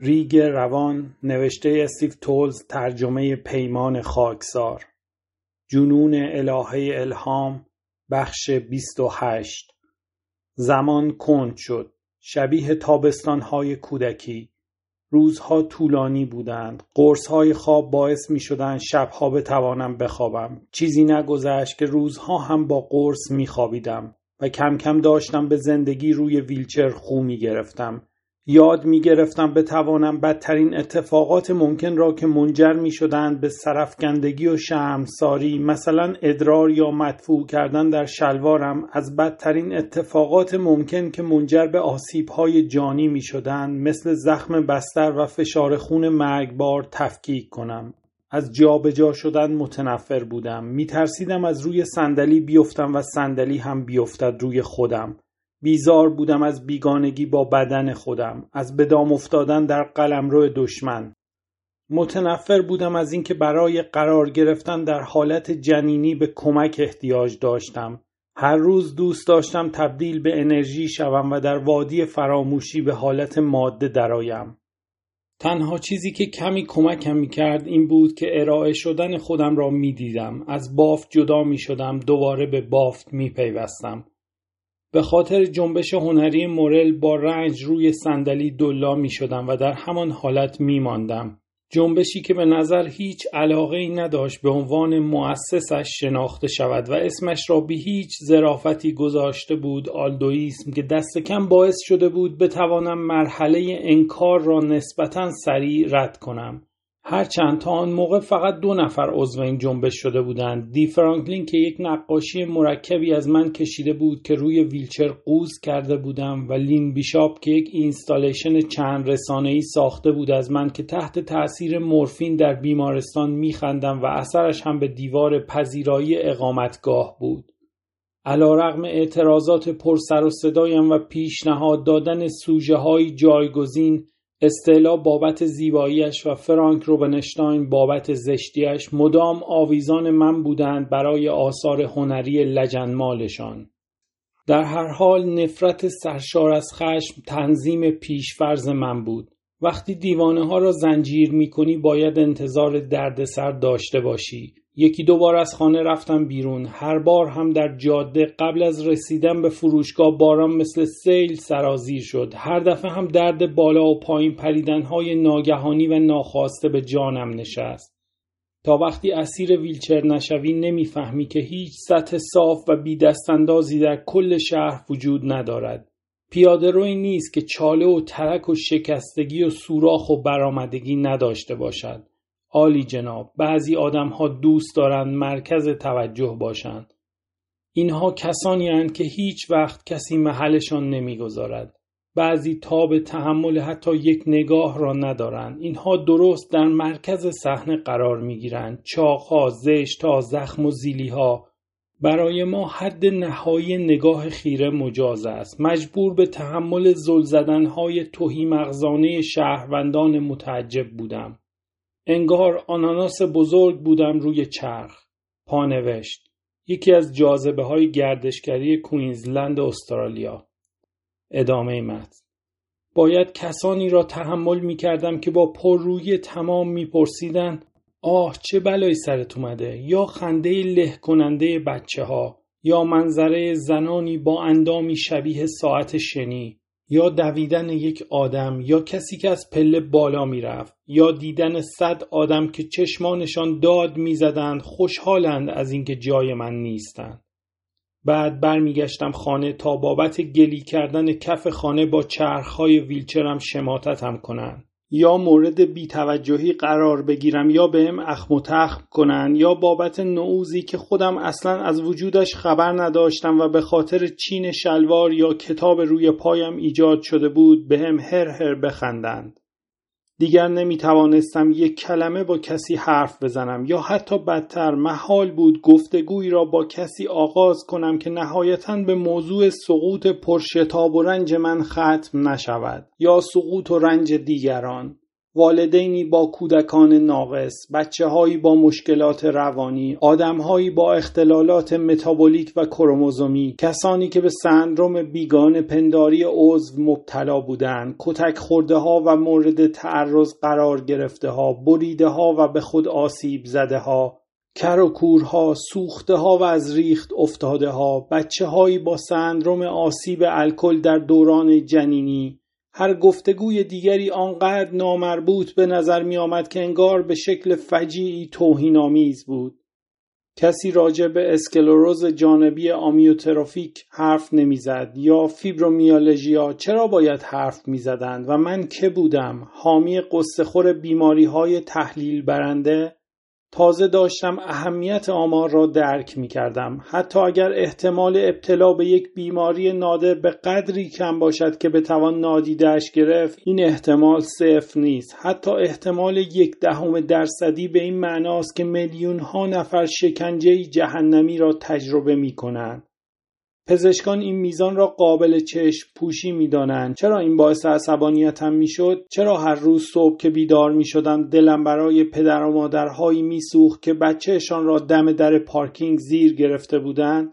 ریگ روان نوشته استیو تولز ترجمه پیمان خاکسار. جنون الهه الهام بخش 28 زمان کند شد. شبیه تابستانهای کودکی. روزها طولانی بودند. قرصهای خواب باعث می شدند شبها بتوانم بخوابم. چیزی نگذشت که روزها هم با قرص می خوابیدم و کم کم داشتم به زندگی روی ویلچر خو می گرفتم یاد می گرفتم بتوانم بدترین اتفاقات ممکن را که منجر می شدند به سرفکندگی و شرمساری مثلا ادرار یا مدفوع کردن در شلوارم از بدترین اتفاقات ممکن که منجر به آسیبهای جانی می شدند مثل زخم بستر و فشار خون مرگبار تفکیک کنم. از جابجا جا شدن متنفر بودم. می ترسیدم از روی صندلی بیفتم و صندلی هم بیفتد روی خودم. بیزار بودم از بیگانگی با بدن خودم از بدام افتادن در قلمرو دشمن متنفر بودم از اینکه برای قرار گرفتن در حالت جنینی به کمک احتیاج داشتم هر روز دوست داشتم تبدیل به انرژی شوم و در وادی فراموشی به حالت ماده درآیم تنها چیزی که کمی کمکم می کرد این بود که ارائه شدن خودم را می دیدم. از بافت جدا می شدم دوباره به بافت می پیوستم. به خاطر جنبش هنری مورل با رنج روی صندلی دولا می شدم و در همان حالت می ماندم. جنبشی که به نظر هیچ علاقه ای نداشت به عنوان مؤسسش شناخته شود و اسمش را بی هیچ ظرافتی گذاشته بود آلدویسم که دست کم باعث شده بود بتوانم مرحله انکار را نسبتا سریع رد کنم. هرچند تا آن موقع فقط دو نفر عضو این جنبش شده بودند. دی فرانکلین که یک نقاشی مرکبی از من کشیده بود که روی ویلچر قوز کرده بودم و لین بیشاپ که یک installation چند رسانه ای ساخته بود از من که تحت تاثیر مورفین در بیمارستان میخندم و اثرش هم به دیوار پذیرایی اقامتگاه بود. علا رغم اعتراضات پرسر و صدایم و پیشنهاد دادن سوژه های جایگزین استعلا بابت زیباییش و فرانک روبنشتاین بابت زشتیش مدام آویزان من بودند برای آثار هنری لجنمالشان. در هر حال نفرت سرشار از خشم تنظیم پیشفرز من بود. وقتی دیوانه ها را زنجیر می کنی باید انتظار دردسر داشته باشی. یکی دو بار از خانه رفتم بیرون. هر بار هم در جاده قبل از رسیدن به فروشگاه باران مثل سیل سرازیر شد. هر دفعه هم درد بالا و پایین پریدن های ناگهانی و ناخواسته به جانم نشست. تا وقتی اسیر ویلچر نشوی نمی‌فهمی که هیچ سطح صاف و بی دستاندازی در کل شهر وجود ندارد. پیاده روی نیست که چاله و ترک و شکستگی و سوراخ و برآمدگی نداشته باشد. عالی جناب بعضی آدم ها دوست دارند مرکز توجه باشند. اینها کسانی هستند که هیچ وقت کسی محلشان نمی‌گذارد. بعضی تاب تحمل حتی یک نگاه را ندارند. اینها درست در مرکز صحنه قرار می‌گیرند. چاقها زشتها زخم و زیلیها. برای ما حد نهایی نگاه خیره مجاز است. مجبور به تحمل زل زدنهای توهی مغزانه شهروندان متعجب بودم. انگار آناناس بزرگ بودم روی چرخ. پانوشت. یکی از جاذبه های گردشگری کوینزلند استرالیا. ادامه متن. باید کسانی را تحمل می کردم که با پر روی تمام می پرسیدن آه چه بلایی سرت اومده یا خنده له کننده بچه ها یا منظره زنانی با اندامی شبیه ساعت شنی یا دویدن یک آدم یا کسی که از پله بالا می‌رفت یا دیدن صد آدم که چشمانشان داد می‌زدند خوشحالند از اینکه جای من نیستند. بعد برمیگشتم خانه تا بابت گلی کردن کف خانه با چرخهای ویلچرم شماتتم کنند. یا مورد بیتوجهی قرار بگیرم یا بهم اخم و تخم کنن یا بابت نعوزی که خودم اصلا از وجودش خبر نداشتم و به خاطر چین شلوار یا کتاب روی پایم ایجاد شده بود بهم هر هر بخندند. دیگر نمی توانستم یک کلمه با کسی حرف بزنم یا حتی بدتر محال بود گفتگویی را با کسی آغاز کنم که نهایتا به موضوع سقوط پرشتاب و رنج من ختم نشود یا سقوط و رنج دیگران. والدینی با کودکان ناقص، بچه هایی با مشکلات روانی، آدمهایی با اختلالات متابولیک و کروموزومی، کسانی که به سندروم بیگان پنداری عضو مبتلا بودند، کتک خورده ها و مورد تعرض قرار گرفته ها، بریده ها و به خود آسیب زده ها، کر و کورها، سوخته ها و از ریخت افتاده ها، بچه هایی با سندروم آسیب الکل در دوران جنینی، هر گفتگوی دیگری آنقدر نامربوط به نظر می آمد که انگار به شکل فجیعی توهینآمیز بود. کسی راجع به اسکلروز جانبی آمیوتروفیک حرف نمی‌زد یا فیبرومیالژیا چرا باید حرف می‌زدند و من که بودم حامی قصه بیماری های تحلیل برنده تازه داشتم اهمیت آمار را درک می کردم. حتی اگر احتمال ابتلا به یک بیماری نادر به قدری کم باشد که بتوان نادیدهش گرفت این احتمال صفر نیست. حتی احتمال یک دهم درصدی به این معناست که میلیون ها نفر شکنجه جهنمی را تجربه می کنند. پزشکان این میزان را قابل چشم پوشی می دانند. چرا این باعث عصبانیتم می شد؟ چرا هر روز صبح که بیدار می شدم دلم برای پدر و مادرهایی می سوخت که بچهشان را دم در پارکینگ زیر گرفته بودند؟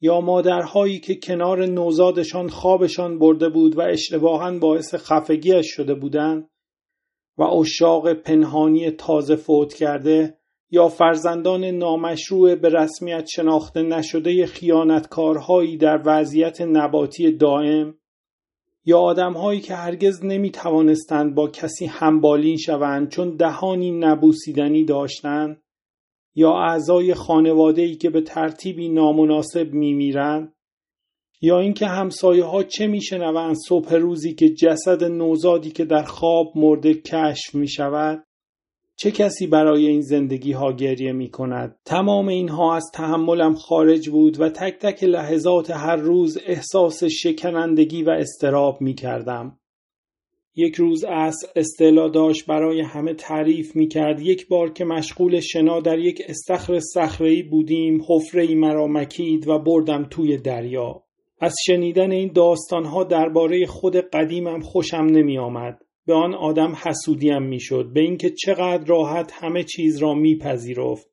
یا مادرهایی که کنار نوزادشان خوابشان برده بود و اشتباها باعث خفگیش شده بودند و اشاق پنهانی تازه فوت کرده یا فرزندان نامشروع به رسمیت شناخته نشده خیانتکارهایی در وضعیت نباتی دائم یا آدمهایی که هرگز نمی توانستند با کسی همبالین شوند چون دهانی نبوسیدنی داشتند یا اعضای خانواده ای که به ترتیبی نامناسب میمیرند یا اینکه همسایه ها چه میشنوند صبح روزی که جسد نوزادی که در خواب مرده کشف می شود چه کسی برای این زندگی ها گریه می کند؟ تمام اینها از تحملم خارج بود و تک تک لحظات هر روز احساس شکنندگی و استراب می کردم. یک روز از استعلا داشت برای همه تعریف می کرد یک بار که مشغول شنا در یک استخر صخره‌ای بودیم حفره مرا مکید و بردم توی دریا از شنیدن این داستانها درباره خود قدیمم خوشم نمی آمد. به آن آدم حسودیم می‌شد به اینکه چقدر راحت همه چیز را میپذیرفت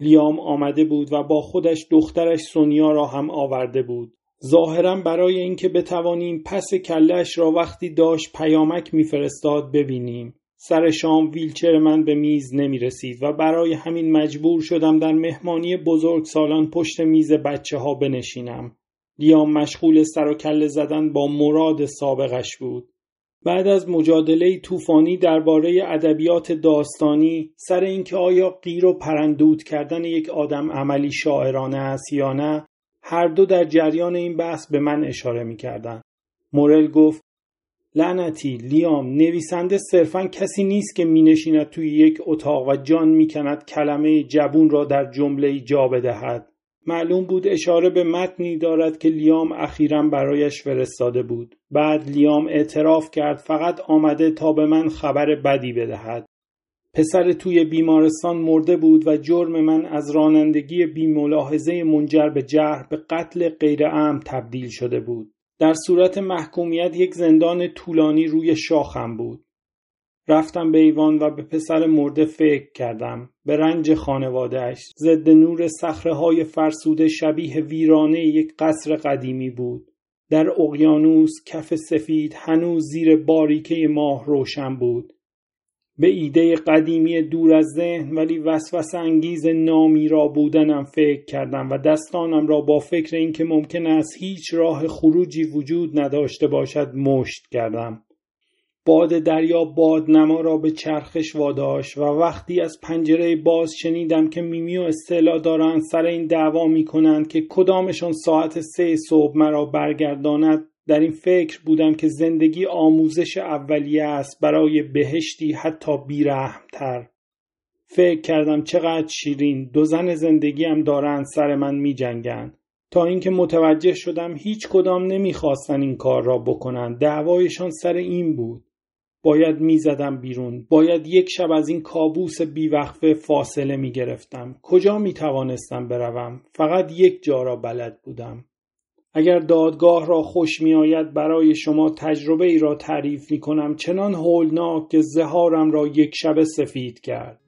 لیام آمده بود و با خودش دخترش سونیا را هم آورده بود ظاهرا برای اینکه بتوانیم پس کلش را وقتی داشت پیامک میفرستاد ببینیم سر شام ویلچر من به میز نمی رسید و برای همین مجبور شدم در مهمانی بزرگ سالان پشت میز بچه ها بنشینم. لیام مشغول سر و کله زدن با مراد سابقش بود. بعد از مجادله طوفانی درباره ادبیات داستانی سر اینکه آیا قیر و پرندود کردن یک آدم عملی شاعرانه است یا نه هر دو در جریان این بحث به من اشاره می کردن. مورل گفت لعنتی لیام نویسنده صرفا کسی نیست که می نشیند توی یک اتاق و جان می کند کلمه جبون را در جمله جا بدهد. معلوم بود اشاره به متنی دارد که لیام اخیرا برایش فرستاده بود. بعد لیام اعتراف کرد فقط آمده تا به من خبر بدی بدهد. پسر توی بیمارستان مرده بود و جرم من از رانندگی بیملاحظه منجر به جهر به قتل غیرعم تبدیل شده بود. در صورت محکومیت یک زندان طولانی روی شاخم بود. رفتم به ایوان و به پسر مرده فکر کردم. به رنج خانوادهش ضد نور صخره های فرسوده شبیه ویرانه یک قصر قدیمی بود. در اقیانوس کف سفید هنوز زیر باریکه ماه روشن بود. به ایده قدیمی دور از ذهن ولی وسوسه انگیز نامی را بودنم فکر کردم و دستانم را با فکر اینکه ممکن است هیچ راه خروجی وجود نداشته باشد مشت کردم. باد دریا بادنما را به چرخش واداشت و وقتی از پنجره باز شنیدم که میمی و استعلا دارند سر این دعوا می کنند که کدامشان ساعت سه صبح مرا برگرداند در این فکر بودم که زندگی آموزش اولیه است برای بهشتی حتی بیرحمتر. فکر کردم چقدر شیرین دو زن زندگیم دارند سر من می جنگند. تا اینکه متوجه شدم هیچ کدام نمی‌خواستن این کار را بکنند. دعوایشان سر این بود. باید می‌زدم بیرون. باید یک شب از این کابوس بیوقفه فاصله می‌گرفتم. کجا می‌توانستم بروم؟ فقط یک جا را بلد بودم. اگر دادگاه را خوش می آید برای شما تجربه ای را تعریف می کنم چنان هولناک که زهارم را یک شب سفید کرد.